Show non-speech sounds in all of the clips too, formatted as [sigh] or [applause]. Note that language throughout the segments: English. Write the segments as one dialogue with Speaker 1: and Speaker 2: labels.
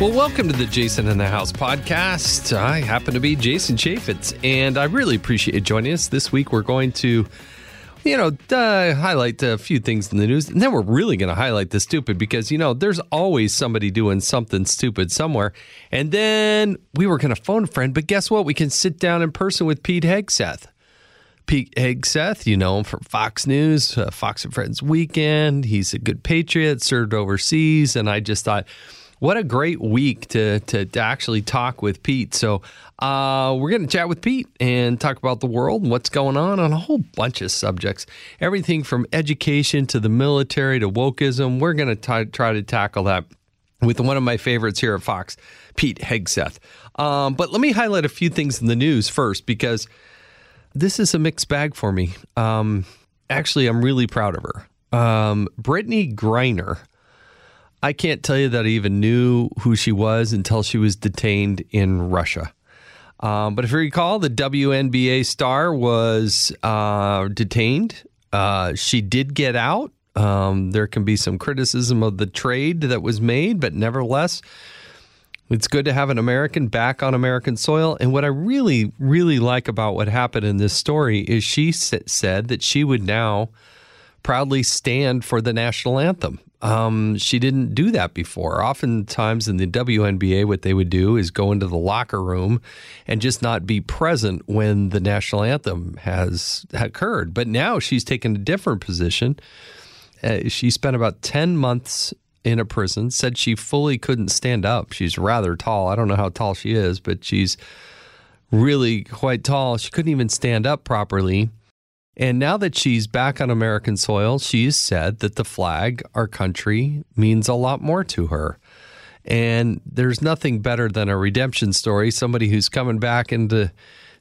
Speaker 1: Well, welcome to the Jason in the House podcast. I happen to be Jason Chaffetz, and I really appreciate you joining us. This week, we're going to, you know, uh, highlight a few things in the news, and then we're really going to highlight the stupid because, you know, there's always somebody doing something stupid somewhere. And then we were going to phone a friend, but guess what? We can sit down in person with Pete Hegseth. Pete Hegseth, you know him from Fox News, uh, Fox and Friends Weekend. He's a good patriot, served overseas, and I just thought, what a great week to, to, to actually talk with Pete. So uh, we're going to chat with Pete and talk about the world and what's going on on a whole bunch of subjects. Everything from education to the military to wokeism. We're going to try to tackle that with one of my favorites here at Fox, Pete Hegseth. Um, but let me highlight a few things in the news first because this is a mixed bag for me. Um, actually, I'm really proud of her. Um, Brittney Griner I can't tell you that I even knew who she was until she was detained in Russia. Um, but if you recall, the WNBA star was uh, detained. Uh, she did get out. Um, there can be some criticism of the trade that was made, but nevertheless, it's good to have an American back on American soil. And what I really, really like about what happened in this story is she said that she would now proudly stand for the national anthem. Um, she didn't do that before. Oftentimes in the WNBA, what they would do is go into the locker room and just not be present when the national anthem has occurred. But now she's taken a different position. Uh, she spent about 10 months in a prison, said she fully couldn't stand up. She's rather tall. I don't know how tall she is, but she's really quite tall. She couldn't even stand up properly. And now that she's back on American soil, she's said that the flag, our country, means a lot more to her. And there's nothing better than a redemption story, somebody who's coming back into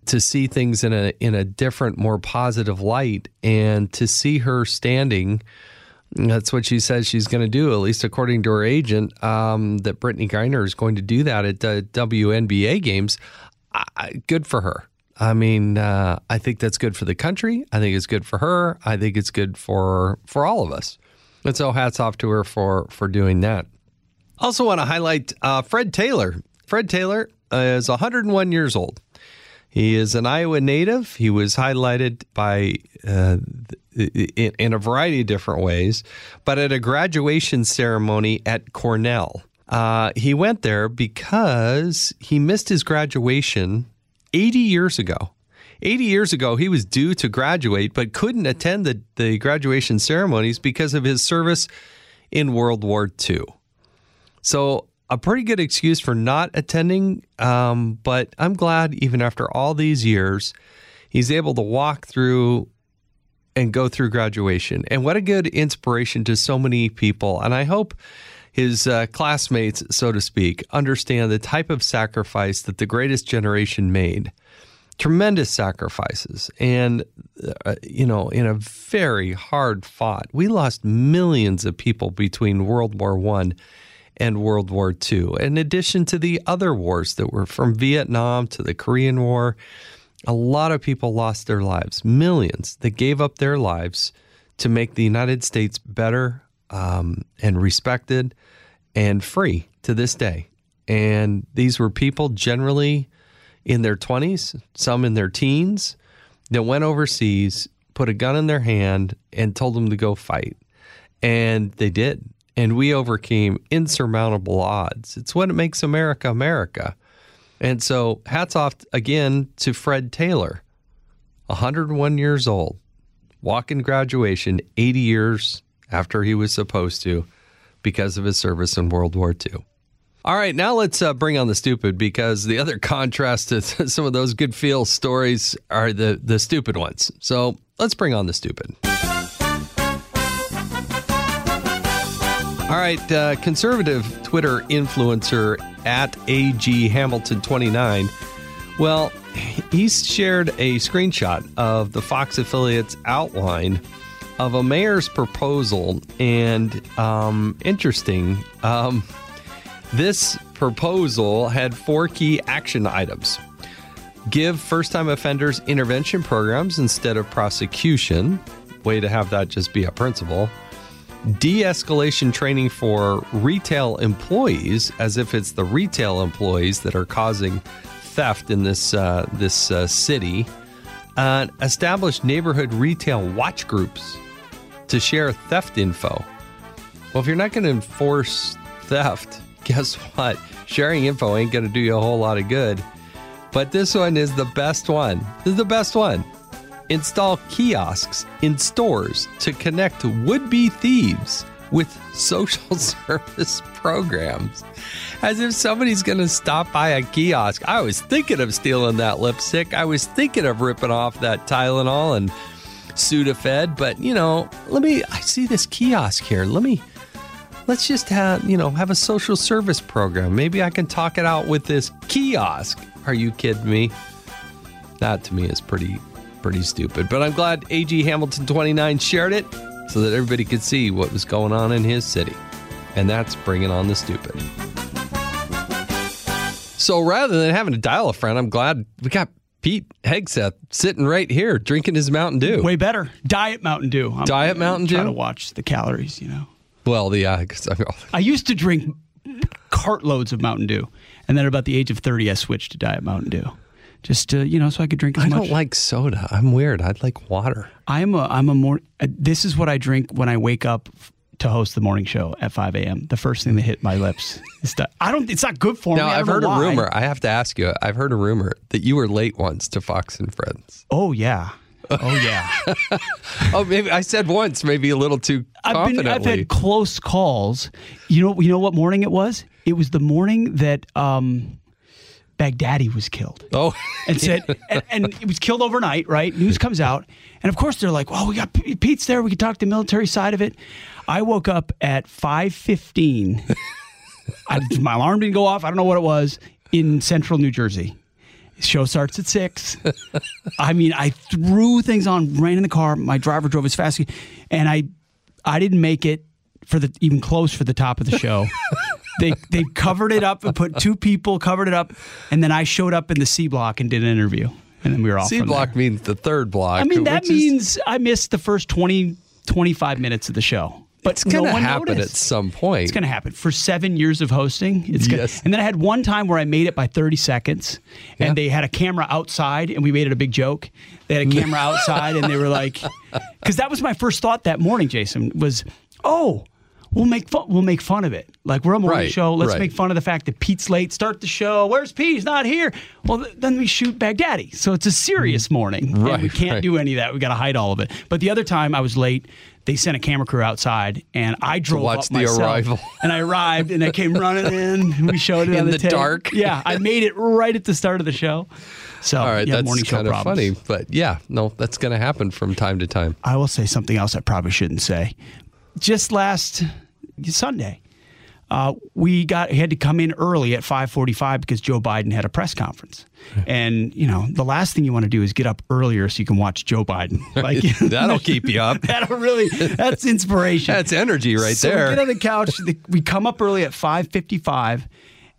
Speaker 1: to see things in a in a different, more positive light and to see her standing that's what she says she's going to do, at least according to her agent, um, that Brittney Griner is going to do that at the WNBA games. Good for her. I mean, uh, I think that's good for the country. I think it's good for her. I think it's good for for all of us. And so, hats off to her for for doing that. Also, want to highlight uh, Fred Taylor. Fred Taylor is 101 years old. He is an Iowa native. He was highlighted by uh, in, in, a variety of different ways, but at a graduation ceremony at Cornell. Uh, he went there because he missed his graduation 80 years ago. 80 years ago, he was due to graduate, but couldn't attend the, the graduation ceremonies because of his service in World War II. So, a pretty good excuse for not attending, um, but I'm glad even after all these years, he's able to walk through and go through graduation. And what a good inspiration to so many people. And I hope his uh, classmates, so to speak, understand the type of sacrifice that the greatest generation made. Tremendous sacrifices. And, uh, you know, in a very hard fought, we lost millions of people between World War I and World War II, in addition to the other wars that were from Vietnam to the Korean War. A lot of people lost their lives, millions that gave up their lives to make the United States better um, and respected and free to this day. And these were people generally in their 20s, some in their teens, that went overseas, put a gun in their hand, and told them to go fight. And they did. And we overcame insurmountable odds. It's what makes America America. And so, hats off again to Fred Taylor, 101 years old, walking graduation 80 years after he was supposed to because of his service in World War II. All right, now let's uh, bring on the stupid because the other [laughs] contrast to [laughs] some of those good feel stories are the, the stupid ones. So let's bring on the stupid. All right, uh, conservative Twitter influencer at AG Hamilton 29 Well, he's shared a screenshot of the Fox affiliate's outline of a mayor's proposal, and um, interesting. Um, this proposal had four key action items give first time offenders intervention programs instead of prosecution. Way to have that just be a principle. De escalation training for retail employees, as if it's the retail employees that are causing theft in this, uh, this uh, city. Uh, establish neighborhood retail watch groups to share theft info. Well, if you're not going to enforce theft, [laughs] guess what? Sharing info ain't going to do you a whole lot of good. But this one is the best one. This is the best one. Install kiosks in stores to connect would be thieves with [laughs] social [laughs] service programs. As if somebody's going to stop by a kiosk. I was thinking of stealing that lipstick. I was thinking of ripping off that Tylenol and Sudafed, but you know, let me I see this kiosk here. Let me let's just have, you know, have a social service program. Maybe I can talk it out with this kiosk. Are you kidding me? That to me is pretty pretty stupid. But I'm glad AG Hamilton 29 shared it so that everybody could see what was going on in his city. And that's bringing on the stupid. So rather than having to dial a friend, I'm glad we got Pete Hegseth sitting right here drinking his Mountain Dew.
Speaker 2: Way better. Diet Mountain Dew. I'm
Speaker 1: Diet Mountain
Speaker 2: trying
Speaker 1: Dew?
Speaker 2: to watch the calories, you know.
Speaker 1: Well, the uh, I-
Speaker 2: used to drink cartloads of Mountain Dew. And then about the age of 30, I switched to Diet Mountain Dew. Just to, you know, so I could drink as
Speaker 1: I
Speaker 2: much.
Speaker 1: don't like soda. I'm weird. I'd like water.
Speaker 2: I'm a I'm a more. Uh, this is what I drink when I wake up to host the morning show at 5 a.m. The first thing that hit my lips is that I don't. It's not good for
Speaker 1: Now,
Speaker 2: me.
Speaker 1: I've heard a
Speaker 2: why.
Speaker 1: rumor. I have to ask you. I've heard a rumor that you were late once to Fox and Friends.
Speaker 2: Oh yeah. Oh yeah. [laughs]
Speaker 1: Oh, maybe I said once, maybe a little too
Speaker 2: I've been.
Speaker 1: confidently.
Speaker 2: I've had close calls. You know. You know what morning it was? It was the morning that um, Baghdadi was killed.
Speaker 1: oh,
Speaker 2: and said, [laughs] and, and it was killed overnight, right? News comes out, and of course they're like, "Well, we got Pete's there. We can talk the military side of it." I woke up at five fifteen. my alarm didn't go off. I don't know what it was in central New Jersey. Show starts at six. I mean, I threw things on, ran in the car. My driver drove as fast, as he- and I, I didn't make it for the even close for the top of the show. they they covered it up and put two people covered it up, and then I showed up in the C block and did an interview, and then we were off.
Speaker 1: C block means the third block.
Speaker 2: I mean, that
Speaker 1: which is-
Speaker 2: means I missed the first 20, 25 minutes of the show. But
Speaker 1: it's going to
Speaker 2: no
Speaker 1: happen
Speaker 2: noticed.
Speaker 1: at some point.
Speaker 2: It's going to happen for seven years of hosting. It's gonna,
Speaker 1: Yes.
Speaker 2: and then I had one time where I made it by thirty seconds, and
Speaker 1: Yeah.
Speaker 2: they had a camera outside, and we made it a big joke. They had a camera [laughs] outside, and they were like, because that was my first thought that morning. Jason was, oh. We'll make fun. We'll make fun of it. Like we're on a morning
Speaker 1: Right,
Speaker 2: show. Let's
Speaker 1: right.
Speaker 2: make fun of the fact that Pete's late. Start the show. Where's Pete? He's not here. Well, th- then we shoot Baghdadi. So it's a serious morning. and we
Speaker 1: Mm.
Speaker 2: Can't
Speaker 1: right.
Speaker 2: do any of that. We got to hide all of it. But the other time I was late, they sent a camera crew outside, and I drove
Speaker 1: watch
Speaker 2: up
Speaker 1: the
Speaker 2: myself.
Speaker 1: arrival. [laughs]
Speaker 2: And I arrived, and I came running in. And we showed it
Speaker 1: In
Speaker 2: on the,
Speaker 1: the
Speaker 2: tape.
Speaker 1: dark.
Speaker 2: Yeah, I made it right at the start of the show. So
Speaker 1: All right,
Speaker 2: yeah,
Speaker 1: that's
Speaker 2: morning show
Speaker 1: kind of
Speaker 2: problems.
Speaker 1: funny, but yeah, no, that's going to happen from time to time.
Speaker 2: I will say something else I probably shouldn't say. Just last Sunday, uh, we got had to come in early at 5:45 because Joe Biden had a press conference. [laughs] And you know, the last thing you want to do is get up earlier so you can watch Joe Biden. [laughs] Like [laughs]
Speaker 1: That'll keep you up.
Speaker 2: That'll really that's inspiration.
Speaker 1: That's energy right
Speaker 2: so
Speaker 1: there.
Speaker 2: We get on the couch. the- we come up early at 5:55,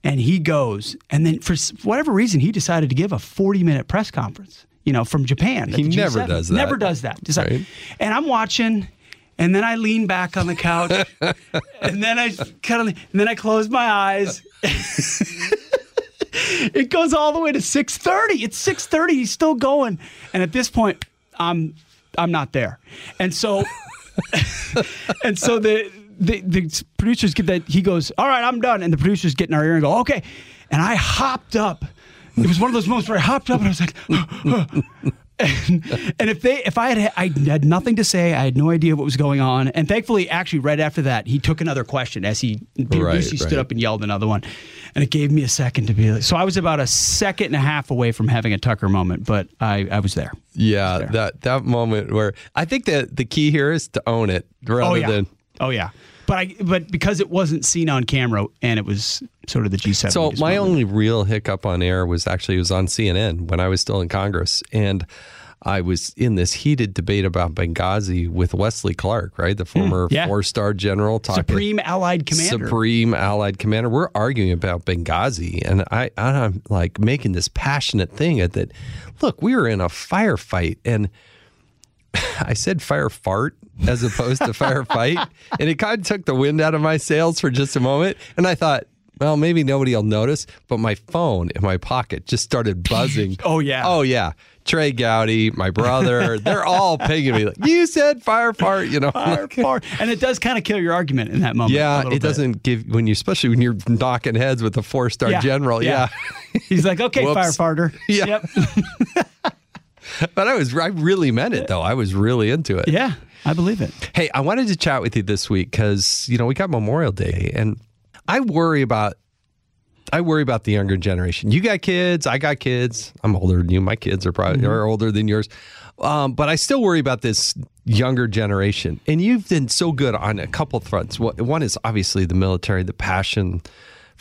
Speaker 2: and he goes. And then for whatever reason, he decided to give a 40-minute press conference. You know, from Japan.
Speaker 1: He never
Speaker 2: G7.
Speaker 1: does that.
Speaker 2: Never does that.
Speaker 1: Right.
Speaker 2: and I'm watching. And then I lean back on the couch, [laughs] and then I kind of, and then I close my eyes. [laughs] it goes all the way to six thirty. It's six thirty. He's still going, and at this point, I'm, I'm not there, and so, [laughs] and so the, the the producers get that. He goes, "All right, I'm done," and the producers get in our ear and go, "Okay," and I hopped up. It was one of those moments where I hopped up and I was like, [gasps] and, and if they if I had I had nothing to say, I had no idea what was going on, and thankfully, actually, right after that, he took another question as he
Speaker 1: Right,
Speaker 2: Lucy stood up and yelled another one, and it gave me a second to be like. So I was about a second and a half away from having a Tucker moment, but I I was there.
Speaker 1: Yeah,
Speaker 2: There.
Speaker 1: that that moment where I think that the key here is to own it rather
Speaker 2: Oh yeah,
Speaker 1: than
Speaker 2: oh yeah. But I but because it wasn't seen on camera and it was sort of the G7.
Speaker 1: So my
Speaker 2: moment.
Speaker 1: only real hiccup on air was actually it was on CNN when I was still in Congress, and I was in this heated debate about Benghazi with Wesley Clark, right, the former
Speaker 2: Hmm, yeah.
Speaker 1: four-star general, talking
Speaker 2: Supreme Allied Commander.
Speaker 1: Supreme Allied Commander. We're arguing about Benghazi, and I I'm like making this passionate thing that, look, we were in a firefight, and [laughs] I said fire fart as opposed to firefight, and it kind of took the wind out of my sails for just a moment, and I thought. Well, maybe nobody will notice, but my phone in my pocket just started [laughs] buzzing.
Speaker 2: Oh, yeah.
Speaker 1: Oh yeah. Trey Gowdy, my brother, they're all pinging me like, you said fire fart, you know. [laughs]
Speaker 2: Fire, fart. And it does kind of kill your argument in that moment.
Speaker 1: Yeah, it
Speaker 2: bit.
Speaker 1: doesn't give when you, especially when you're knocking heads with a four star
Speaker 2: Yeah,
Speaker 1: general. Yeah.
Speaker 2: yeah. He's like, okay,
Speaker 1: Whoops.
Speaker 2: firefighter.
Speaker 1: Yeah.
Speaker 2: Yep. [laughs]
Speaker 1: but I was, I really meant it though. I was really into it.
Speaker 2: yeah, I believe it.
Speaker 1: Hey, I wanted to chat with you this week because you know we got Memorial Day, and I worry about, I worry about the younger generation. You got kids, I got kids. I'm older than you. My kids are probably are older than yours, um, but I still worry about this younger generation. And you've been so good on a couple fronts. One is obviously the military, the passion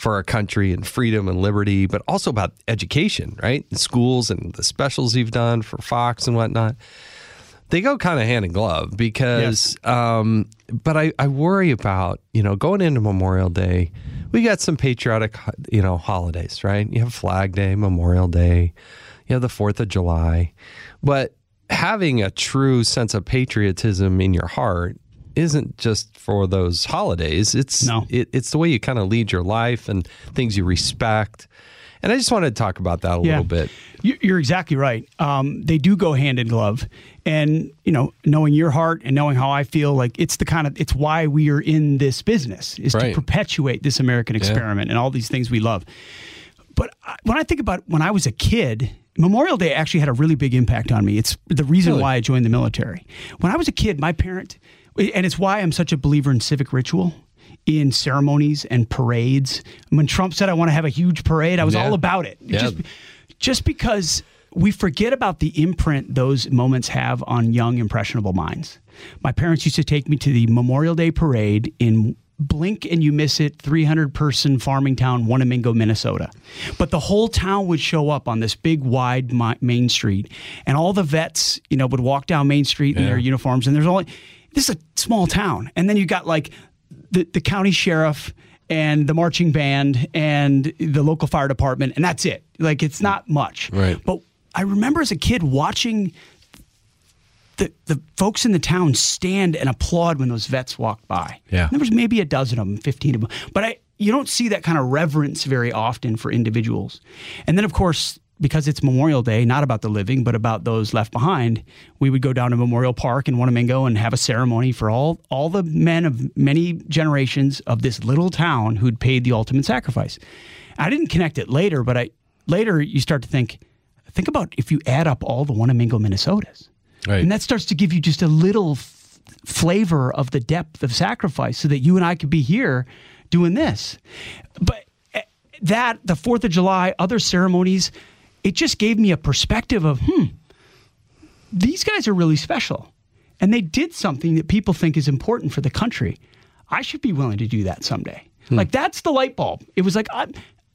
Speaker 1: for our country and freedom and liberty, but also about education, right? Schools and the specials you've done for Fox and whatnot. They go kind of hand in glove because um, but I, I worry about you know going into memorial day we got some patriotic you know holidays right? You have flag day memorial day you have the fourth of july. But having a true sense of patriotism in your heart isn't just for those holidays it's
Speaker 2: No.
Speaker 1: it, it's the way you kind of lead your life and things you respect and i just wanted to talk about that a little bit
Speaker 2: You- You're exactly right. Um, they do go hand in glove, and you know, knowing your heart and knowing how I feel, like it's the kind of it's why we are in this business is
Speaker 1: Right.
Speaker 2: to perpetuate this American experiment and all these things we love. But I- when I think about when I was a kid, Memorial Day actually had a really big impact on me. It's the reason
Speaker 1: Really?
Speaker 2: why I joined the military. When I was a kid, my parent, and it's why I'm such a believer in civic ritual. In ceremonies and parades. When Trump said, I want to have a huge parade, I was
Speaker 1: Yeah.
Speaker 2: all about it.
Speaker 1: Yeah.
Speaker 2: Just, just because we forget about the imprint those moments have on young, impressionable minds. My parents used to take me to the Memorial Day parade in blink and you miss it 300 person farming town Wanamingo, Minnesota. But the whole town would show up on this big wide main street and all the vets, you know, would walk down Main Street in their uniforms and there's only this is a small town. And then you got like the, the county sheriff and the marching band and the local fire department, and that's it. Like it's not much.
Speaker 1: Right.
Speaker 2: But I remember as a kid watching the the folks in the town stand and applaud when those vets walked by.
Speaker 1: Yeah.
Speaker 2: There was maybe a dozen of them, 15 of them. But I you don't see that kind of reverence very often for individuals. And then of course, because it's Memorial Day, not about the living, but about those left behind, we would go down to Memorial Park in Wanamingo and have a ceremony for all all the men of many generations of this little town who'd paid the ultimate sacrifice. I didn't connect it later, but I later you start to think think about if you add up all the Wanamingo Minnesotas.
Speaker 1: Right.
Speaker 2: And that starts to give you just a little f- flavor of the depth of sacrifice so that you and I could be here doing this. But eh, that, the 4th of July, other ceremonies, it just gave me a perspective of, hmm, these guys are really special. And they did something that people think is important for the country. I should be willing to do that someday. Like that's the light bulb. It was like, I,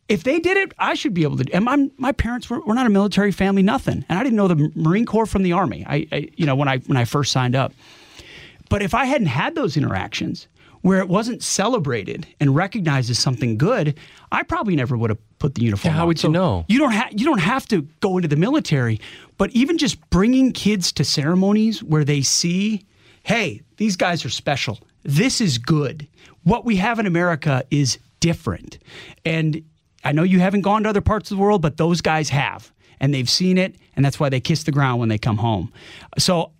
Speaker 2: if they did it, I should be able to. And my, my parents were, were not a military family, nothing. And I didn't know the Marine Corps from the Army. I, I, you know, when I when I first signed up. But if I hadn't had those interactions where it wasn't celebrated and recognized as something good, I probably never would have put the uniform.
Speaker 1: Yeah, how
Speaker 2: on.
Speaker 1: would you know?
Speaker 2: You don't have you don't have to go into the military, but even just bringing kids to ceremonies where they see, hey, these guys are special. This is good. What we have in America is different. And I know you haven't gone to other parts of the world, but those guys have. And they've seen it, and that's why they kiss the ground when they come home. So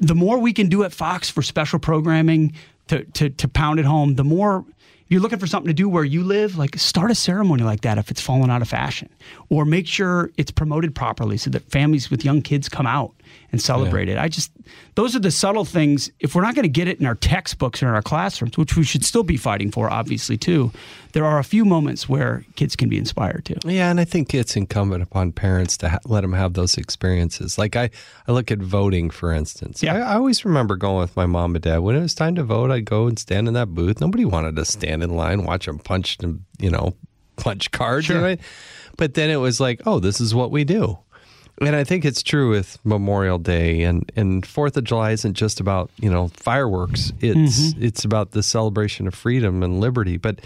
Speaker 2: the more we can do at Fox for special programming to, to, to pound it home, the more you're looking for something to do where you live, like start a ceremony like that if it's fallen out of fashion, or make sure it's promoted properly so that families with young kids come out and celebrate it. I just those are the subtle things. If we're not going to get it in our textbooks or in our classrooms, which we should still be fighting for, obviously too, there are a few moments where kids can be inspired too.
Speaker 1: Yeah, and I think it's incumbent upon parents to ha- let them have those experiences. Like I, I look at voting, for instance.
Speaker 2: Yeah.
Speaker 1: I, I always remember going with my mom and dad when it was time to vote. I'd go and stand in that booth. Nobody wanted to stand in line, watch them punch, you know, punch cards.
Speaker 2: Sure.
Speaker 1: Right? But then it was like, oh, this is what we do. And I think it's true with Memorial Day and and Fourth of July isn't just about you know fireworks. It's it's about the celebration of freedom and liberty. But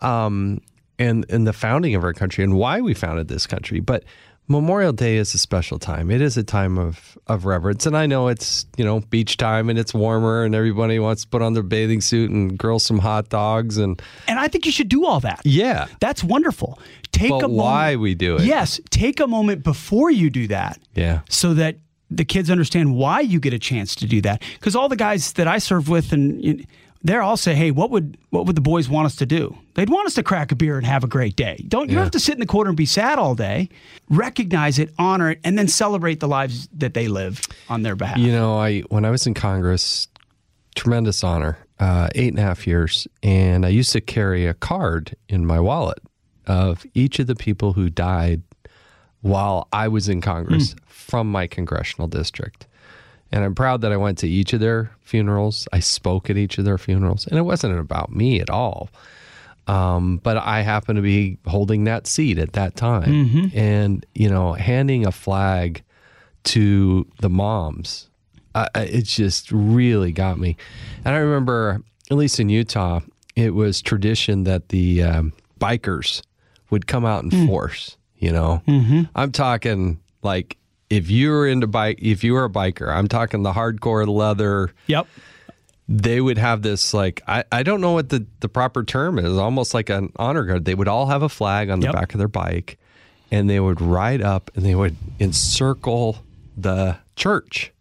Speaker 1: um, and and the founding of our country and why we founded this country. But Memorial Day is a special time. It is a time of of reverence, and I know it's you know beach time and it's warmer, and everybody wants to put on their bathing suit and grill some hot dogs, and
Speaker 2: And I think you should do all that.
Speaker 1: yeah.
Speaker 2: That's wonderful. Take
Speaker 1: But
Speaker 2: a
Speaker 1: why
Speaker 2: moment,
Speaker 1: we do it?
Speaker 2: Yes, take a moment before you do that.
Speaker 1: Yeah.
Speaker 2: So that the kids understand why you get a chance to do that. Because all the guys that I serve with, and you they're all say, "Hey, what would what would the boys want us to do? They'd want us to crack a beer and have a great day. Don't you
Speaker 1: Yeah.
Speaker 2: have to sit in the corner and be sad all day? Recognize it, honor it, and then celebrate the lives that they live on their behalf.
Speaker 1: You know, I when I was in Congress, tremendous honor, uh, eight and a half years, and I used to carry a card in my wallet of each of the people who died while I was in Congress from my congressional district. And I'm proud that I went to each of their funerals. I spoke at each of their funerals, and it wasn't about me at all. Um, but I happened to be holding that seat at that time, and you know, handing a flag to the moms. Uh, it just really got me. And I remember, at least in Utah, it was tradition that the um, bikers would come out in force. You know, I'm talking like if you were into bike, if you were a biker, I'm talking the hardcore leather.
Speaker 2: Yep.
Speaker 1: They would have this like I, I don't know what the, the proper term is, almost like an honor guard. They would all have a flag on the
Speaker 2: Yep.
Speaker 1: back of their bike, and they would ride up and they would encircle the church.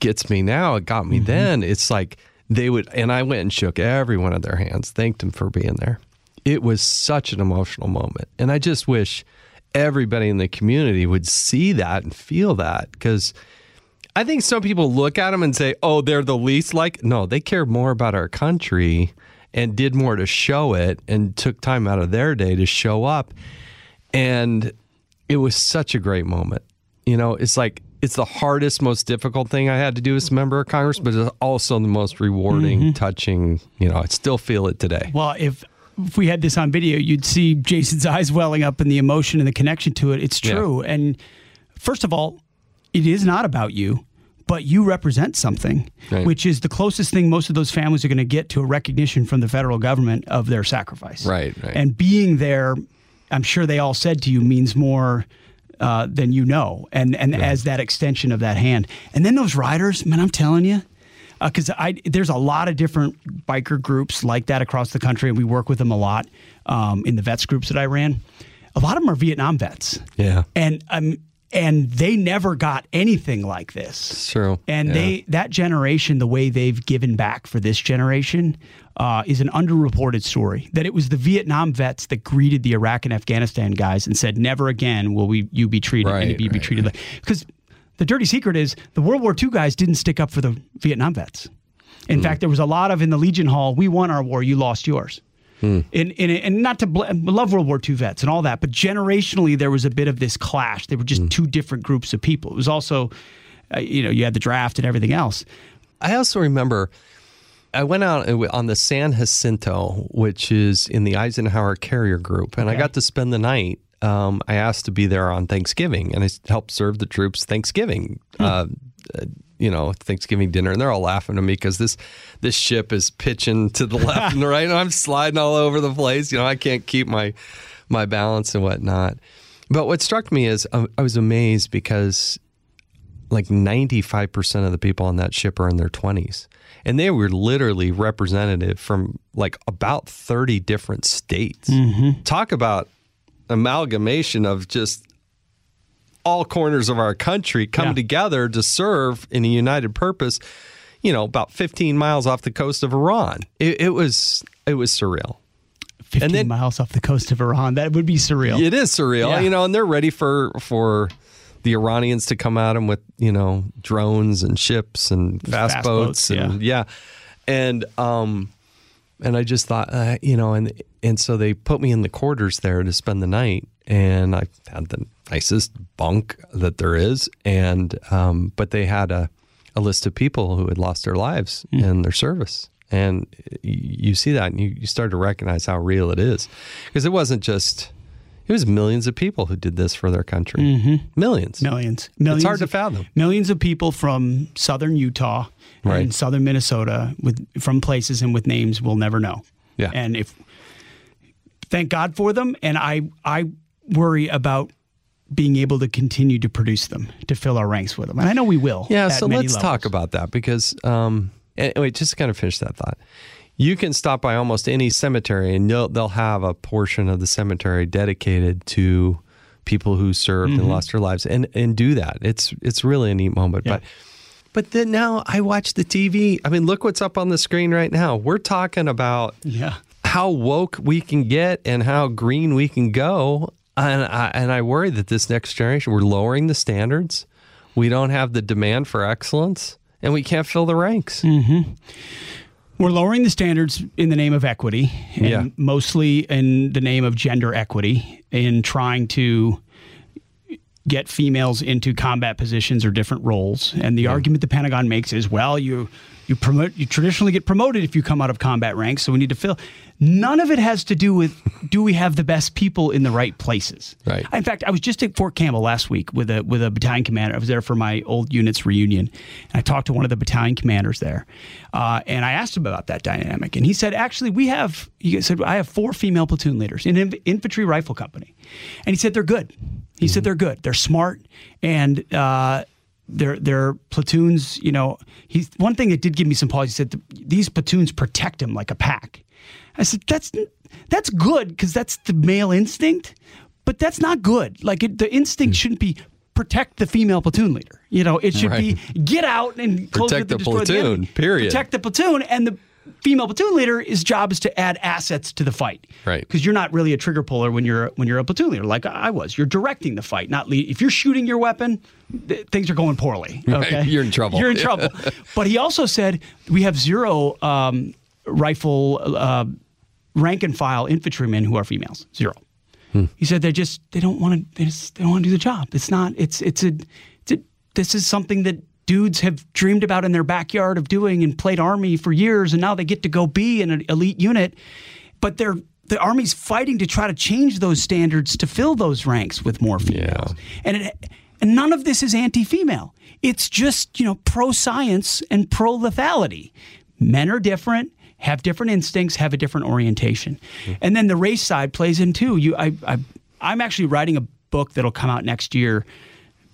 Speaker 1: Gets me now. It got me
Speaker 2: Mm-hmm.
Speaker 1: then. It's like they would, and I went and shook every one of their hands, thanked them for being there. It was such an emotional moment, and I just wish everybody in the community would see that and feel that because I think some people look at them and say, "Oh, they're the least like." No, they care more about our country and did more to show it and took time out of their day to show up. And it was such a great moment. You know, it's like it's the hardest, most difficult thing I had to do as a member of Congress, but it's also the most rewarding, mm-hmm. touching. You know, I still feel it today.
Speaker 2: Well, if if we had this on video, you'd see Jason's [laughs] eyes welling up and the emotion and the connection to it. It's
Speaker 1: Yeah.
Speaker 2: true. And first of all, it is not about you, but you represent something,
Speaker 1: Right.
Speaker 2: which is the closest thing most of those families are going to get to a recognition from the federal government of their sacrifice.
Speaker 1: Right, right.
Speaker 2: And being there, I'm sure they all said to you, means more. Uh, than you know, and and as that extension of that hand, and then those riders, man, I'm telling you, because I there's a lot of different biker groups like that across the country, and we work with them a lot um, in the vets groups that I ran. A lot of them are Vietnam vets,
Speaker 1: Yeah,
Speaker 2: and um, and they never got anything like this.
Speaker 1: it's true.
Speaker 2: And
Speaker 1: Yeah.
Speaker 2: they that generation, the way they've given back for this generation, uh, is an underreported story. That it was the Vietnam vets that greeted the Iraq and Afghanistan guys and said, "Never again will we you be treated
Speaker 1: Right,
Speaker 2: and be
Speaker 1: right,
Speaker 2: treated like." Because the dirty secret is the World War II guys didn't stick up for the Vietnam vets. In
Speaker 1: Hmm.
Speaker 2: fact, there was a lot of in the Legion Hall. We won our war. You lost yours. In, in, and not to bl- love World War II vets and all that, but generationally there was a bit of this clash. They were just
Speaker 1: Hmm.
Speaker 2: two different groups of people. It was also, uh, you know, you had the draft and everything else.
Speaker 1: I also remember I went out on the San Jacinto, which is in the Eisenhower Carrier Group, and I got to spend the night. Um, I asked to be there on Thanksgiving, and I helped serve the troops Thanksgiving. Uh, uh, you know, Thanksgiving dinner, and they're all laughing at me because this this ship is pitching to the [laughs] left and the right, and I'm sliding all over the place. You know, I can't keep my my balance and whatnot. But what struck me is I I was amazed because like 95% of the people on that ship are in their 20s. And they were literally representative from like about 30 different states. Talk about amalgamation of just all corners of our country come
Speaker 2: Yeah.
Speaker 1: together to serve in a united purpose. you know, about 15 miles off the coast of Iran. It, it was it was surreal.
Speaker 2: 15
Speaker 1: then-
Speaker 2: miles off the coast of Iran. That would be surreal.
Speaker 1: It is surreal,
Speaker 2: Yeah.
Speaker 1: you know, and they're ready for for the Iranians to come at them with you know drones and ships and fast,
Speaker 2: fast
Speaker 1: boats,
Speaker 2: boats,
Speaker 1: and yeah. and um and I just thought uh, you know and and so they put me in the quarters there to spend the night. And I had the nicest bunk that there is. And um but they had a a list of people who had lost their lives in their service. And you, you see that and you, you start to recognize how real it is. Because it wasn't just it was millions of people who did this for their country millions
Speaker 2: Millions. Millions.
Speaker 1: hard to fathom.
Speaker 2: Millions of people from southern Utah
Speaker 1: Right.
Speaker 2: and southern Minnesota with from places and with names we'll never know.
Speaker 1: Yeah.
Speaker 2: And if thank God for them. And I I worry about being able to continue to produce them, to fill our ranks with them. And I know we will.
Speaker 1: Yeah, so let's
Speaker 2: levels.
Speaker 1: talk about that because, um, and, wait, just to kind of finish that thought. You can stop by almost any cemetery and they'll, they'll have a portion of the cemetery dedicated to people who served
Speaker 2: Mm-hmm.
Speaker 1: and lost their lives and, and do that. It's, it's really a neat moment. But, but then now I watch the TV. I mean, look what's up on the screen right now. We're talking about
Speaker 2: Yeah.
Speaker 1: how woke we can get and how green we can go. And I, and I worry that this next generation, we're lowering the standards. We don't have the demand for excellence and we can't fill the ranks.
Speaker 2: We're lowering the standards in the name of equity, and
Speaker 1: Yeah.
Speaker 2: mostly in the name of gender equity, in trying to get females into combat positions or different roles. And the argument the Pentagon makes is, well, you you promote you traditionally get promoted if you come out of combat ranks, so we need to fill. None of it has to do with do we have the best people in the right places.
Speaker 1: Right.
Speaker 2: In fact, I was just at Fort Campbell last week with a with a battalion commander. I was there for my old unit's reunion, and I talked to one of the battalion commanders there, uh, and I asked him about that dynamic, and he said, actually, we have. He said, I have four female platoon leaders in an infantry rifle company, and he said they're good. He said they're good. They're smart, and uh, their their platoons. You know, he's one thing that did give me some pause. He said these platoons protect him like a pack. I said that's that's good because that's the male instinct, but that's not good. Like it, the instinct hmm. shouldn't be protect the female platoon leader. You know, it should be get out and close
Speaker 1: Protect
Speaker 2: with
Speaker 1: the platoon,
Speaker 2: enemy.
Speaker 1: period.
Speaker 2: Protect the platoon and the female platoon leader his job is to add assets to the fight.
Speaker 1: Right.
Speaker 2: because you're not really a trigger puller when you're when you're a platoon leader like I was. You're directing the fight not lead if you're shooting your weapon th- things are going poorly okay? [laughs]
Speaker 1: You're in trouble.
Speaker 2: you're in trouble. [laughs] But he also said we have zero um, rifle uh, rank and file infantrymen who are females zero. He said they just they don't want to they, just, they don't want to do the job. It's not it's it's a, it's a this is something that dudes have dreamed about in their backyard of doing and played army for years and now they get to go be in an elite unit. But they're the army's fighting to try to change those standards to fill those ranks with more females. And it and none of this is anti-female. It's just you know pro science and pro lethality men are different have different instincts have a different orientation. Mm-hmm. And then the race side plays in too. You I, I i'm actually writing a book that'll come out next year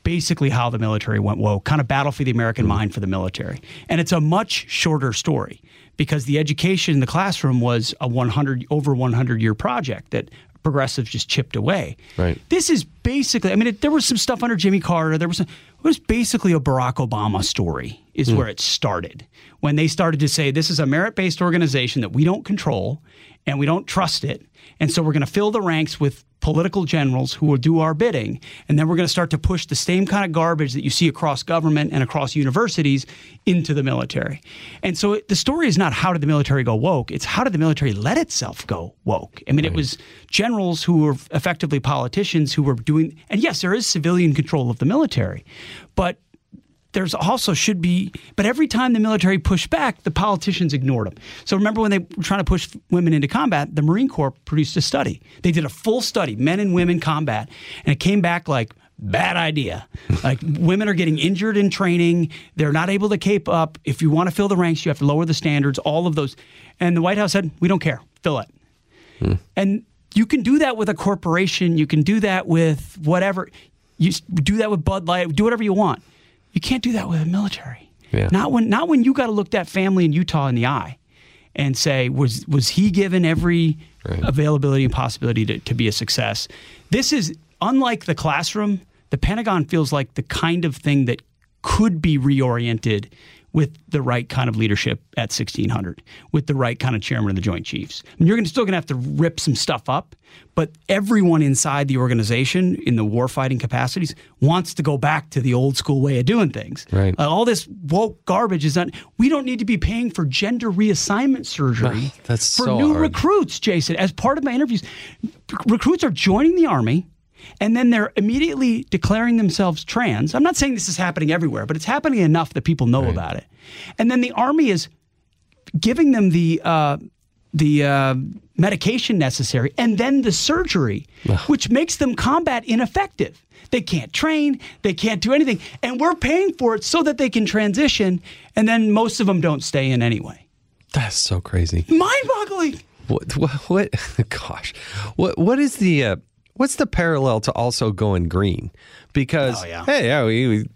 Speaker 2: basically how the military went woke, kind of battle for the American hmm. mind for the military. And it's a much shorter story because the education in the classroom was a 100 over 100 year project that progressives just chipped away.
Speaker 1: Right.
Speaker 2: This is basically, I mean, it, there was some stuff under Jimmy Carter. There was, some, it was basically a Barack Obama story, is hmm. where it started. When they started to say, this is a merit based organization that we don't control and we don't trust it. And so we're going to fill the ranks with political generals who will do our bidding. And then we're going to start to push the same kind of garbage that you see across government and across universities into the military. And so it, the story is not how did the military go woke, it's how did the military let itself go woke. I mean, it was generals who were effectively politicians who were doing, and yes, there is civilian control of the military, but there's also should be, but every time the military pushed back, the politicians ignored them. So remember when they were trying to push women into combat, the Marine Corps produced a study. They did a full study, men and women combat, and it came back like bad idea. Like women are getting injured in training, they're not able to keep up. If you want to fill the ranks, you have to lower the standards. All of those, and the White House said, "We don't care, fill it." Hmm. And you can do that with a corporation. You can do that with whatever. You do that with Bud Light. Do whatever you want. You can't do that with the military.
Speaker 1: Yeah.
Speaker 2: Not when not when you got to look that family in Utah in the eye and say, was was he given every availability and possibility to, to be a success? This is unlike the classroom. The Pentagon feels like the kind of thing that could be reoriented with the right kind of leadership at 1600, with the right kind of chairman of the Joint Chiefs. Mean, you're gonna, still going to have to rip some stuff up, but everyone inside the organization in the warfighting capacities wants to go back to the old school way of doing things.
Speaker 1: Right.
Speaker 2: Uh, all this woke garbage is not. We don't need to be paying for gender reassignment surgery
Speaker 1: That's
Speaker 2: for
Speaker 1: so
Speaker 2: new
Speaker 1: hard.
Speaker 2: recruits, Jason. As part of my interviews, recruits are joining the army and then they're immediately declaring themselves trans. I'm not saying this is happening everywhere, but it's happening enough that people know about it. And then the army is giving them the uh, the uh, medication necessary and then the surgery, which makes them combat ineffective. They can't train, they can't do anything, and we're paying for it so that they can transition. And then most of them don't stay in anyway.
Speaker 1: That's so crazy.
Speaker 2: Mind-boggling.
Speaker 1: What? What? what [laughs] gosh, what? What is the? Uh, what's the parallel to also going green? Because
Speaker 2: Oh, yeah.
Speaker 1: hey, yeah, we, we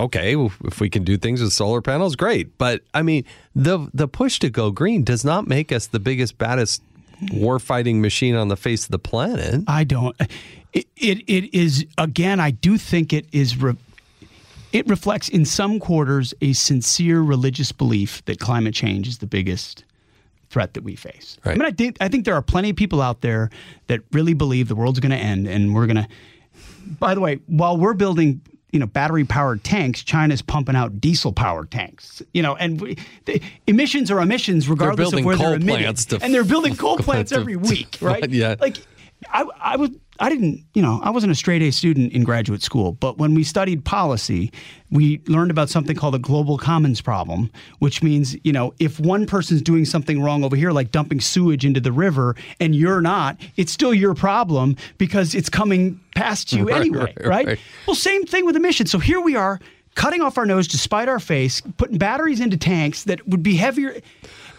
Speaker 1: okay, if we can do things with solar panels, great. But I mean, the the push to go green does not make us the biggest, baddest warfighting machine on the face of the planet.
Speaker 2: I don't. It, it, it is, again, I do think it is. Re, it reflects in some quarters a sincere religious belief that climate change is the biggest threat that we face. I mean, I think, I think there are plenty of people out there that really believe the world's going to end and we're going to. By the way, while we're building. You know, battery-powered tanks. China's pumping out diesel-powered tanks. You know, and we, the emissions are emissions regardless of where they're emitted. and they're building [laughs] coal plants every week, [laughs] right?
Speaker 1: Yeah.
Speaker 2: Like I, I was I didn't you know I wasn't a straight A student in graduate school, but when we studied policy, we learned about something called the global commons problem, which means you know if one person's doing something wrong over here, like dumping sewage into the river, and you're not, it's still your problem because it's coming past you [laughs]
Speaker 1: Right,
Speaker 2: anyway,
Speaker 1: right,
Speaker 2: right?
Speaker 1: right.
Speaker 2: Well, same thing with emissions. So here we are cutting off our nose to spite our face, putting batteries into tanks that would be heavier,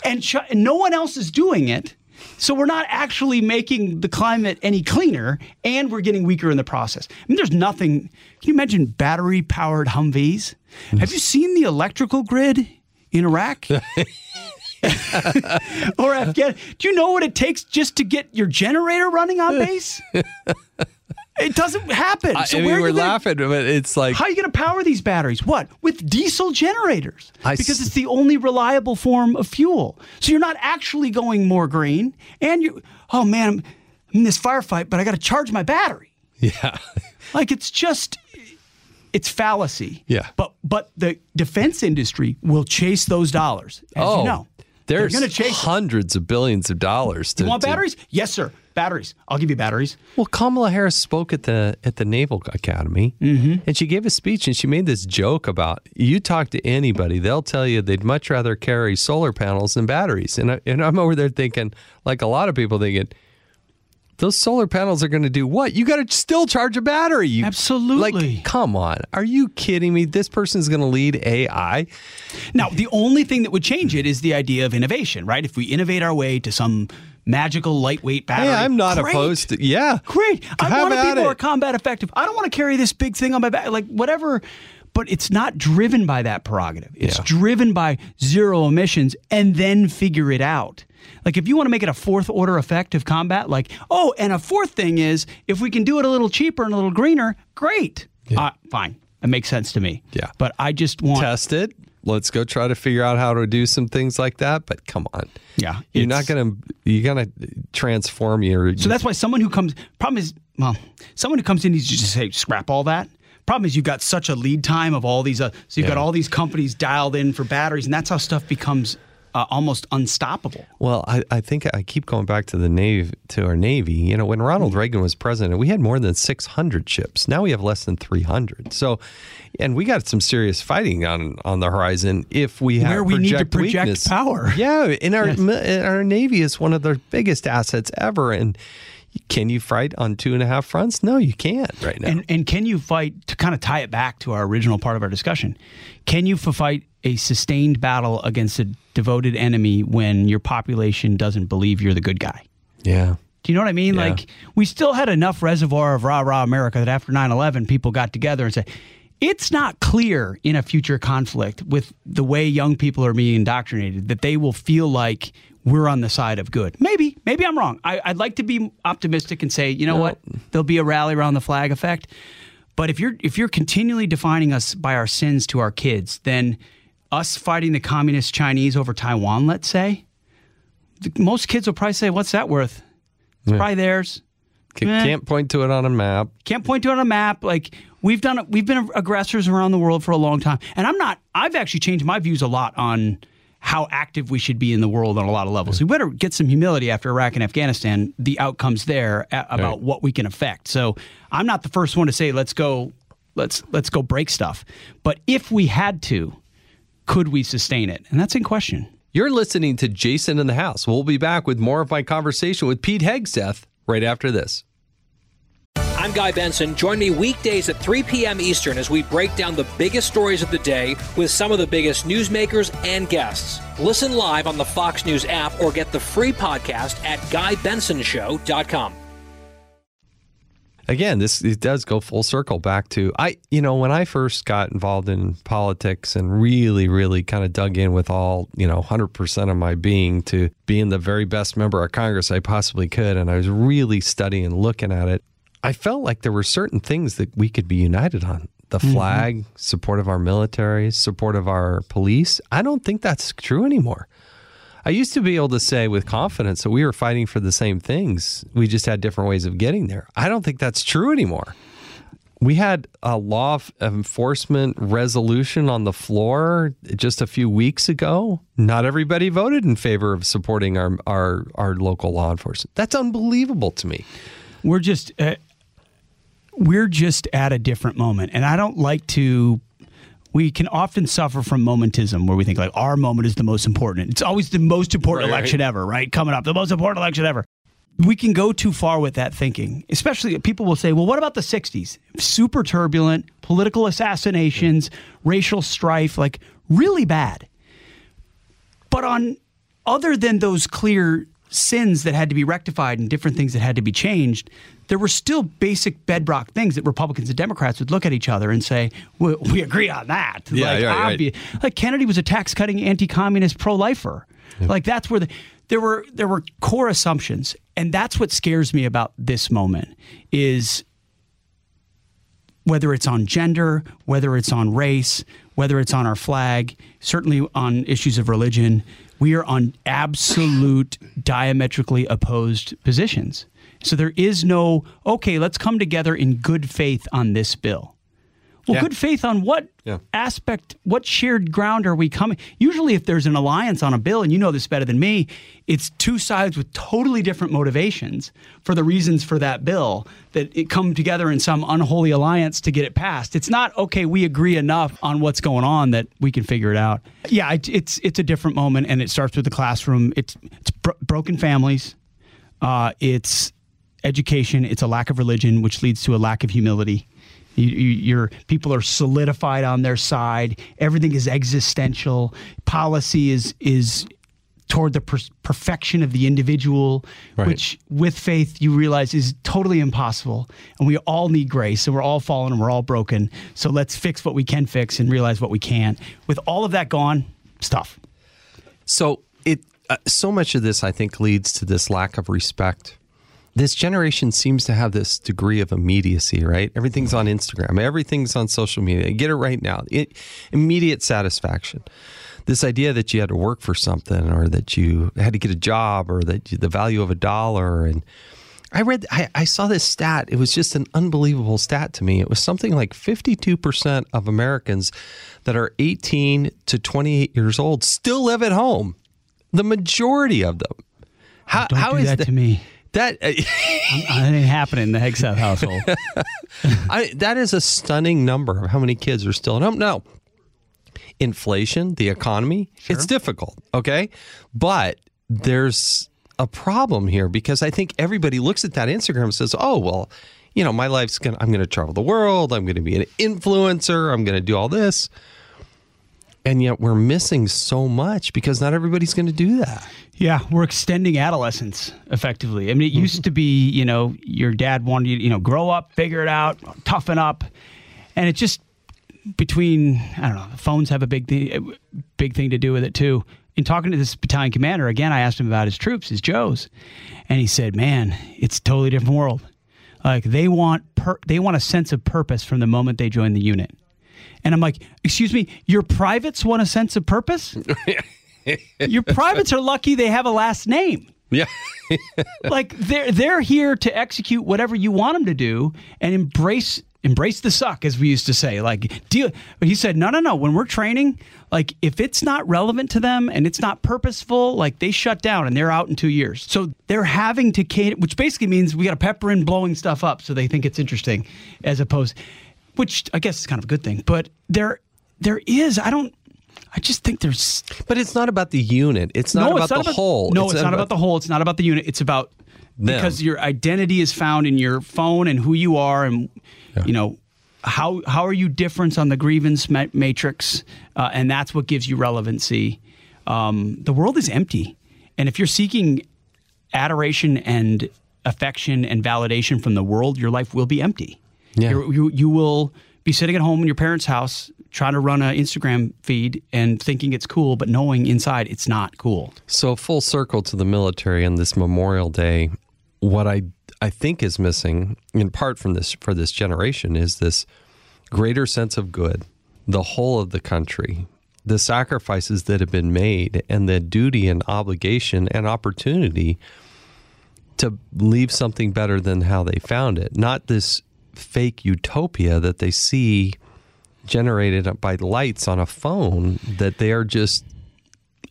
Speaker 2: and, ch- and no one else is doing it. So we're not actually making the climate any cleaner, and we're getting weaker in the process. I mean, there's nothing. Can you imagine battery-powered Humvees? Have you seen the electrical grid in Iraq? [laughs] or Afghan? Do you know what it takes just to get your generator running on base? [laughs] it doesn't happen.
Speaker 1: I,
Speaker 2: so
Speaker 1: I mean,
Speaker 2: where are
Speaker 1: we're
Speaker 2: you gonna-
Speaker 1: laughing, but it's like
Speaker 2: how are you going to power these batteries? What? With diesel generators.
Speaker 1: I
Speaker 2: because
Speaker 1: s-
Speaker 2: it's the only reliable form of fuel. So you're not actually going more green. And you, oh man, I'm in this firefight, but I got to charge my battery.
Speaker 1: yeah, [laughs]
Speaker 2: Like it's just, it's fallacy.
Speaker 1: Yeah.
Speaker 2: But but the defense industry will chase those dollars. As
Speaker 1: oh,
Speaker 2: you know.
Speaker 1: there's
Speaker 2: They're going to chase them.
Speaker 1: hundreds of billions of dollars. To,
Speaker 2: You want
Speaker 1: to-
Speaker 2: batteries? Yes, sir. Batteries. I'll give you batteries.
Speaker 1: Well, Kamala Harris spoke at the at the Naval Academy,
Speaker 2: Mm-hmm.
Speaker 1: and she gave a speech, and she made this joke about you talk to anybody, they'll tell you they'd much rather carry solar panels than batteries. And I, and I'm over there thinking, like a lot of people thinking, those solar panels are going to do what? You got to still charge a battery. You,
Speaker 2: Absolutely.
Speaker 1: Like, come on, are you kidding me? This person's going to lead AI.
Speaker 2: Now, the only thing that would change it is the idea of innovation, right? If we innovate our way to some magical lightweight battery.
Speaker 1: Hey, I'm not
Speaker 2: great.
Speaker 1: opposed to. Yeah,
Speaker 2: Great. I
Speaker 1: Have
Speaker 2: want to be more
Speaker 1: it.
Speaker 2: combat effective. I don't want to carry this big thing on my back, like whatever. But it's not driven by that prerogative. It's
Speaker 1: Yeah.
Speaker 2: driven by zero emissions and then figure it out. Like if you want to make it a fourth order effect of combat, like, oh, and a fourth thing is if we can do it a little cheaper and a little greener, great. Uh, fine. That makes sense to me.
Speaker 1: Yeah.
Speaker 2: But I just want
Speaker 1: test it. Let's go try to figure out how to do some things like that. But come on.
Speaker 2: Yeah,
Speaker 1: You're not to, you're to transform your.
Speaker 2: So that's why someone who comes problem is well, someone who comes in needs to just say scrap all that. Problem is you've got such a lead time of all these. Uh, so you've got all these companies dialed in for batteries, and that's how stuff becomes uh, almost unstoppable.
Speaker 1: Well, I, I think I keep going back to the Navy, to our Navy. You know, when Ronald
Speaker 2: Mm-hmm.
Speaker 1: Reagan was president, we had more than 600 ships. Now we have less than 300. So, and we got some serious fighting on on the horizon if we have
Speaker 2: Where we need to
Speaker 1: project
Speaker 2: project
Speaker 1: weakness.
Speaker 2: power. [laughs]
Speaker 1: Yeah, in our
Speaker 2: Yes.
Speaker 1: in our Navy is one of the biggest assets ever, and can you fight on two and a half fronts? No, you can't right now.
Speaker 2: And and can you fight to kind of tie it back to our original part of our discussion? Can you fight a sustained battle against a devoted enemy when your population doesn't believe you're the good guy?
Speaker 1: yeah.
Speaker 2: Do you know what I mean?
Speaker 1: Yeah.
Speaker 2: Like, we still had enough reservoir of rah rah America that after 9 11, people got together and said, it's not clear in a future conflict with the way young people are being indoctrinated that they will feel like we're on the side of good. Maybe, maybe I'm wrong. I, I'd like to be optimistic and say, you know what, there'll be a rally around the flag effect. But if you're if you're continually defining us by our sins to our kids, then us fighting the communist Chinese over Taiwan, let's say, most kids will probably say, "What's that worth?" It's probably theirs.
Speaker 1: C-
Speaker 2: Eh.
Speaker 1: Can't point to it on a map.
Speaker 2: Can't point to it on a map. Like we've done, we've been aggressors around the world for a long time, and I'm not. I've actually changed my views a lot on how active we should be in the world on a lot of levels. We better get some humility after Iraq and Afghanistan. The outcomes there a- about
Speaker 1: Right.
Speaker 2: what we can affect. So I'm not the first one to say let's go, let's let's go break stuff. But if we had to, could we sustain it? And that's in question.
Speaker 1: You're listening to Jason in the House. We'll be back with more of my conversation with Pete Hegseth right after this.
Speaker 3: I'm Guy Benson. Join me weekdays at 3 p.m. Eastern as we break down the biggest stories of the day with some of the biggest newsmakers and guests. Listen live on the Fox News app or get the free podcast at GuyBensonShow.com.
Speaker 1: Again, this it does go full circle back to I you know when I first got involved in politics and really really kind of dug in with all, you know, 100% of my being to being the very best member of Congress I possibly could and I was really studying looking at it. I felt like there were certain things that we could be united on. The mm-hmm. flag, support of our military, support of our police. I don't think that's true anymore. I used to be able to say with confidence that we were fighting for the same things. We just had different ways of getting there. I don't think that's true anymore. We had a law of enforcement resolution on the floor just a few weeks ago. Not everybody voted in favor of supporting our our, our local law enforcement. That's unbelievable to me.
Speaker 2: we're just uh, we're just at a different moment and i don't like to we can often suffer from momentism where we think like our moment is the most important. It's always the most important
Speaker 1: Right,
Speaker 2: election ever right? Coming up the most important election ever. We can go too far with that thinking especially people will say well what about the 60s super turbulent political assassinations racial strife like really bad. But on other than those clear sins that had to be rectified and different things that had to be changed, there were still basic bedrock things that Republicans and Democrats would look at each other and say, "We, we agree on that."
Speaker 1: Yeah,
Speaker 2: like,
Speaker 1: right, right.
Speaker 2: like Kennedy was a tax-cutting, anti-communist, pro-lifer. Like that's where the, there were there were core assumptions, and that's what scares me about this moment is whether it's on gender, whether it's on race, whether it's on our flag, certainly on issues of religion, we are on absolute diametrically opposed positions. So there is no, okay, let's come together in good faith on this bill. Well,
Speaker 1: Yeah.
Speaker 2: good faith on what
Speaker 1: Yeah.
Speaker 2: aspect, what shared ground are we coming? Usually, if there's an alliance on a bill, and you know this better than me, it's two sides with totally different motivations for the reasons for that bill that it come together in some unholy alliance to get it passed. It's not okay. We agree enough on what's going on that we can figure it out. Yeah, it, it's it's a different moment, and it starts with the classroom. It's it's bro- broken families. Uh, it's education. It's a lack of religion, which leads to a lack of humility. You, you, your people are solidified on their side. Everything is existential. Policy is is toward the per- perfection of the individual,
Speaker 1: Right.
Speaker 2: which with faith you realize is totally impossible. And we all need grace, and we're all fallen and we're all broken. So let's fix what we can fix and realize what we can't. With all of that gone, it's tough.
Speaker 1: So it uh, so much of this I think leads to this lack of respect. This generation seems to have this degree of immediacy, right? Everything's on Instagram, everything's on social media. Get it right now. It, immediate satisfaction. This idea that you had to work for something or that you had to get a job or that you, the value of a dollar and I read, I, I saw this stat. It was just an unbelievable stat to me. It was something like 52% of Americans that are 18 to 28 years old still live at home. The majority of them. How,
Speaker 2: Don't
Speaker 1: how
Speaker 2: do
Speaker 1: is
Speaker 2: that to me.
Speaker 1: That, uh,
Speaker 2: That ain't happening in the Hegseth household. [laughs]
Speaker 1: I, that is a stunning number of how many kids are still at home. Now, inflation, the economy, it's difficult, okay? But there's a problem here because I think everybody looks at that Instagram and says, "Oh, well, you know, my life's going to I'm going to travel the world, I'm going to be an influencer, I'm going to do all this." And yet we're missing so much because not everybody's going to do that.
Speaker 2: Yeah, we're extending adolescence effectively. I mean, it used to be, you know, your dad wanted you, you know, grow up, figure it out, toughen up, and it just between I don't know, phones have a big big thing to do with it too. In talking to this battalion commander again, I asked him about his troops, his Joes, and he said, "Man, it's a totally different world. Like they want per- they want a sense of purpose from the moment they join the unit." And I'm like, excuse me, your privates want a sense of purpose? [laughs] your privates are lucky they have a last name.
Speaker 1: Yeah. [laughs]
Speaker 2: like they're they're here to execute whatever you want them to do and embrace embrace the suck as we used to say like deal but he said no no no when we're training like if it's not relevant to them and it's not purposeful like they shut down and they're out in two years so they're having to cater which basically means we got to pepper in blowing stuff up so they think it's interesting as opposed which i guess is kind of a good thing but there there is i don't I just think there's
Speaker 1: But it's not about the unit. It's not about the whole.
Speaker 2: No, it's, not about, the whole. It's not about the unit. It's about
Speaker 1: Them.
Speaker 2: because your identity is found in your phone and who you are, and you know how how are you different on the grievance ma- matrix, uh, and that's what gives you relevancy. Um, the world is empty, and if you're seeking adoration and affection and validation from the world, your life will be empty.
Speaker 1: Yeah.
Speaker 2: You're- you you will be sitting at home in your parents' house trying to run an Instagram feed and thinking it's cool, but knowing inside it's not cool.
Speaker 1: So full circle to the military on this Memorial Day. What I I think is missing, in part from this for this generation, is this greater sense of good, the whole of the country, the sacrifices that have been made, and the duty and obligation and opportunity to leave something better than how they found it. Not this fake utopia that they see generated by lights on a phone that they are just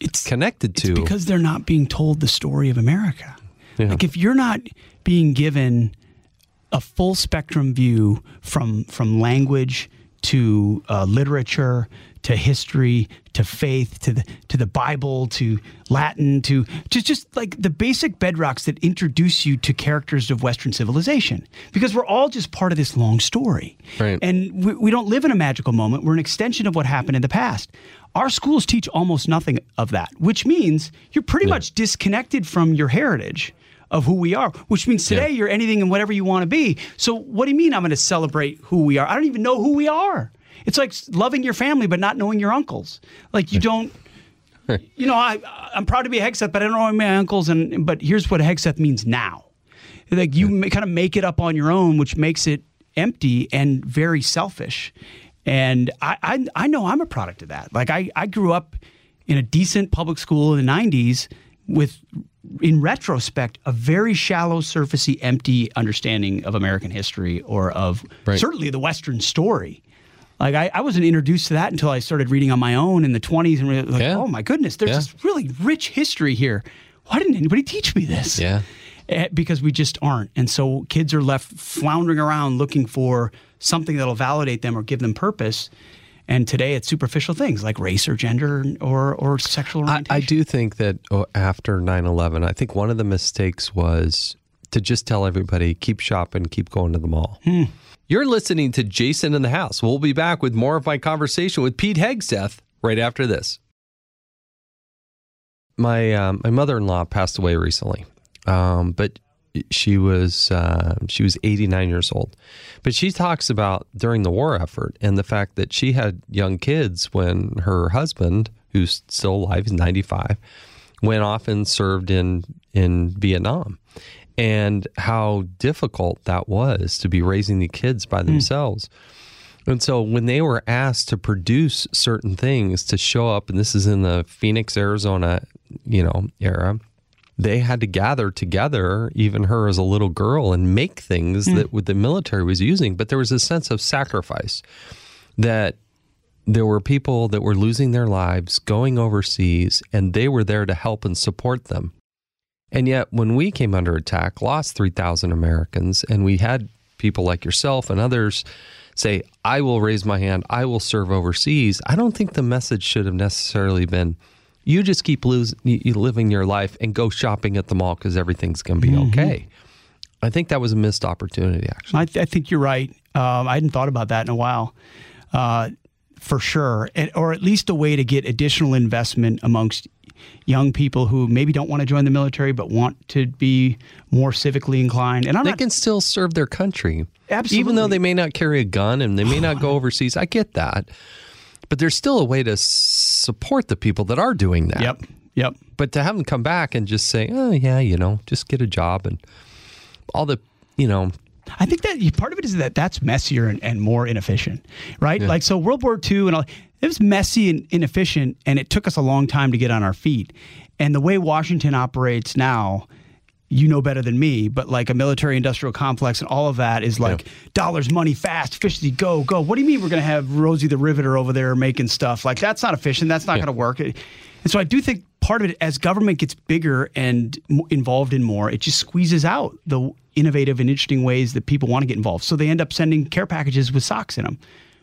Speaker 2: It's
Speaker 1: connected to.
Speaker 2: It's because they're not being told the story of America.
Speaker 1: Yeah.
Speaker 2: Like if you're not being given a full spectrum view from from language to uh, literature to history to faith to the to the Bible to Latin to just just like the basic bedrocks that introduce you to characters of Western civilization because we're all just part of this long story
Speaker 1: Right.
Speaker 2: and we, we don't live in a magical moment we're an extension of what happened in the past our schools teach almost nothing of that which means you're pretty much disconnected from your heritage of who we are, which means today you're anything and whatever you want to be. So, what do you mean I'm going to celebrate who we are? I don't even know who we are. It's like loving your family but not knowing your uncles. Like you don't. [laughs] You know, I I'm proud to be a Hegseth, but I don't know my uncles. And but here's what a Hegseth means now. Like you kind of make it up on your own, which makes it empty and very selfish. And I, I I know I'm a product of that. Like I I grew up in a decent public school in the 90s with in retrospect a very shallow surfacey empty understanding of american history or of
Speaker 1: Right.
Speaker 2: certainly the western story like I, I wasn't introduced to that until i started reading on my own in the 20s and really like
Speaker 1: Yeah.
Speaker 2: oh my goodness there's
Speaker 1: Yeah.
Speaker 2: this really rich history here why didn't anybody teach me this
Speaker 1: Yeah.
Speaker 2: Eh, because we just aren't and so kids are left floundering around looking for something that'll validate them or give them purpose and today it's superficial things like race or gender or or sexual
Speaker 1: I,
Speaker 2: orientation
Speaker 1: I do think that oh, after 9 11, I think one of the mistakes was to just tell everybody keep shopping, keep going to the mall. You're listening to Jason in the House. We'll be back with more of my conversation with Pete Hegseth right after this. My um, my mother in law passed away recently, um, but she was uh, she was 89 years old. But she talks about during the war effort and the fact that she had young kids when her husband, who's still alive, is 95, went off and served in in Vietnam, and how difficult that was to be raising the kids by hmm. themselves. And so when they were asked to produce certain things to show up, and this is in the Phoenix, Arizona, you know, era, they had to gather together, even her as a little girl, and make things hmm. that the military was using. But there was a sense of sacrifice that there were people that were losing their lives, going overseas, and they were there to help and support them. And yet, when we came under attack, lost 3,000 Americans, and we had people like yourself and others say, I will raise my hand, I will serve overseas, I don't think the message should have necessarily been, you just keep lose, you, you living your life and go shopping at the mall because everything's going to be okay. I think that was a missed opportunity, actually.
Speaker 2: I, th- I think you're right. Um, I hadn't thought about that in a while, uh, for sure, and, or at least a way to get additional investment amongst young people who maybe don't want to join the military but want to be more civically inclined. And I'm
Speaker 1: they
Speaker 2: not
Speaker 1: can still serve their country.
Speaker 2: absolutely.
Speaker 1: Even though they may not carry a gun and they may not go [laughs] overseas. I get that. But there's still a way to support the people that are doing that.
Speaker 2: Yep. Yep.
Speaker 1: But to have them come back and just say, oh, yeah, you know, just get a job and all the, you know,
Speaker 2: I think that part of it is that that's messier and, and more inefficient, right? Like so, World War II and all it was messy and inefficient, and it took us a long time to get on our feet. And the way Washington operates now, you know better than me, but like a military industrial complex and all of that is like
Speaker 1: Yeah.
Speaker 2: dollars, money, fast, efficiency, go, go. What do you mean we're going to have Rosie the Riveter over there making stuff? Like that's not efficient. That's not going to work. And so I do think part of it, as government gets bigger and involved in more, it just squeezes out the innovative and interesting ways that people want to get involved. So they end up sending care packages with socks in them.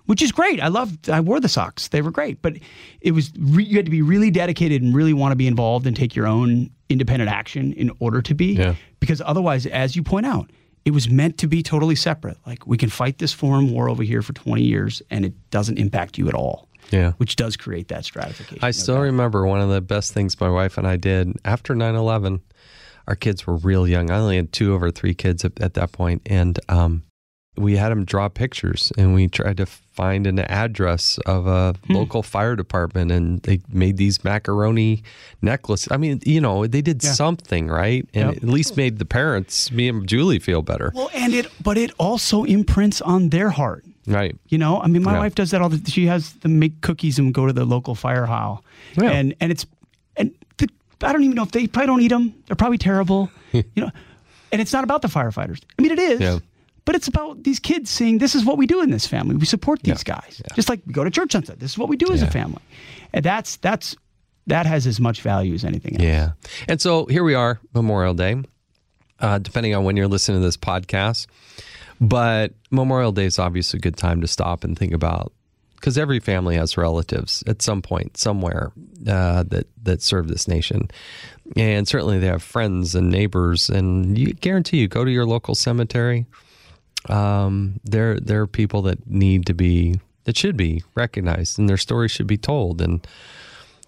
Speaker 2: Which is great. I loved. I wore the socks. They were great, but it was re- you had to be really dedicated and really want to be involved and take your own independent action in order to be
Speaker 1: Yeah.
Speaker 2: because otherwise, as you point out, it was meant to be totally separate. Like we can fight this foreign war over here for 20 years and it doesn't impact you at all.
Speaker 1: Yeah.
Speaker 2: Which does create that stratification.
Speaker 1: I still
Speaker 2: doubt.
Speaker 1: remember one of the best things my wife and I did after 9 11. Our kids were real young. I only had two our three kids at, at that point, And um, we had them draw pictures and we tried to find an address of a
Speaker 2: Hmm.
Speaker 1: local fire department. And they made these macaroni necklaces. I mean, you know, they did
Speaker 2: Yeah.
Speaker 1: something, right? And
Speaker 2: Yep.
Speaker 1: at least made the parents, me and Julie, feel better.
Speaker 2: Well, and it, but it also imprints on their heart.
Speaker 1: Right.
Speaker 2: You know, I mean, my
Speaker 1: Yeah.
Speaker 2: wife does that all the. She has them make cookies and go to the local fire hall,
Speaker 1: Yeah.
Speaker 2: and and it's and the, I don't even know if they probably don't eat them. They're probably terrible, [laughs] you know. And it's not about the firefighters. I mean, it is,
Speaker 1: Yeah.
Speaker 2: But it's about these kids saying, "This is what we do in this family. We support these
Speaker 1: Yeah.
Speaker 2: guys, just like we go to church on Sunday. This is what we do as a family." And that's that's that has as much value as anything else.
Speaker 1: Yeah. And so here we are, Memorial Day, uh, depending on when you're listening to this podcast. But Memorial Day is obviously a good time to stop and think about because every family has relatives at some point, somewhere uh, that that serve this nation, and certainly they have friends and neighbors. And you guarantee you go to your local cemetery. Um, there there are people that need to be that should be recognized, and their stories should be told. And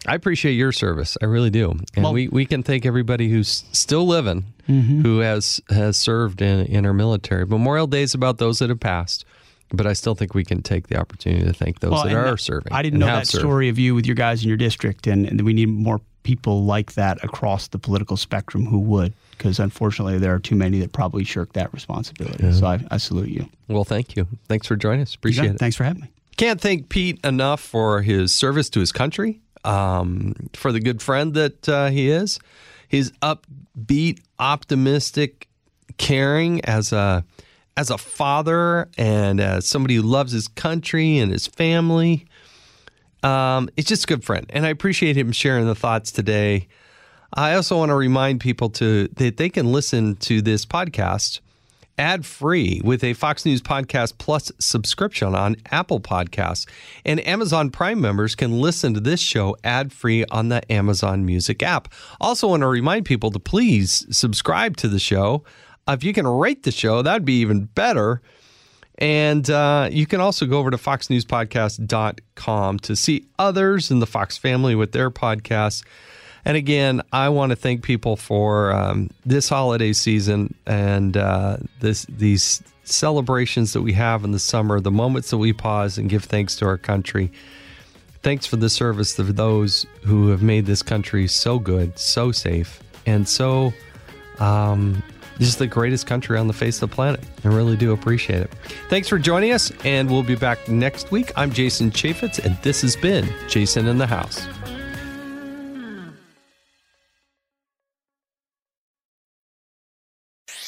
Speaker 1: I appreciate your service. I really do. And
Speaker 2: Well-
Speaker 1: we, we can thank everybody who's still living, who has has served in, in our military. Memorial Day is about those that have passed, but I still think we can take the opportunity to thank those that are
Speaker 2: that-
Speaker 1: serving.
Speaker 2: I didn't know that
Speaker 1: served.
Speaker 2: story of you with your guys in your district, and, and we need more people like that across the political spectrum who would, because unfortunately there are too many that probably shirk that responsibility. So I, I salute you.
Speaker 1: Well, thank you. Thanks for joining us. Appreciate it.
Speaker 2: Thanks for having me.
Speaker 1: Can't thank Pete enough for his service to his country, um, for the good friend that uh, he is. He's upbeat, optimistic, caring as a as a father and as somebody who loves his country and his family. Um, it's just a good friend, and I appreciate him sharing the thoughts today. I also want to remind people to that they can listen to this podcast ad free with a Fox News Podcast Plus subscription on Apple Podcasts. And Amazon Prime members can listen to this show ad free on the Amazon Music app. Also, want to remind people to please subscribe to the show. If you can rate the show, that'd be even better. And uh, you can also go over to foxnewspodcast.com to see others in the Fox family with their podcasts. And again, I want to thank people for um, this holiday season and uh, this these celebrations that we have in the summer, the moments that we pause and give thanks to our country. Thanks for the service of those who have made this country so good, so safe, and so um, is the greatest country on the face of the planet. I really do appreciate it. Thanks for joining us, and we'll be back next week. I'm Jason Chaffetz, and this has been Jason in the House.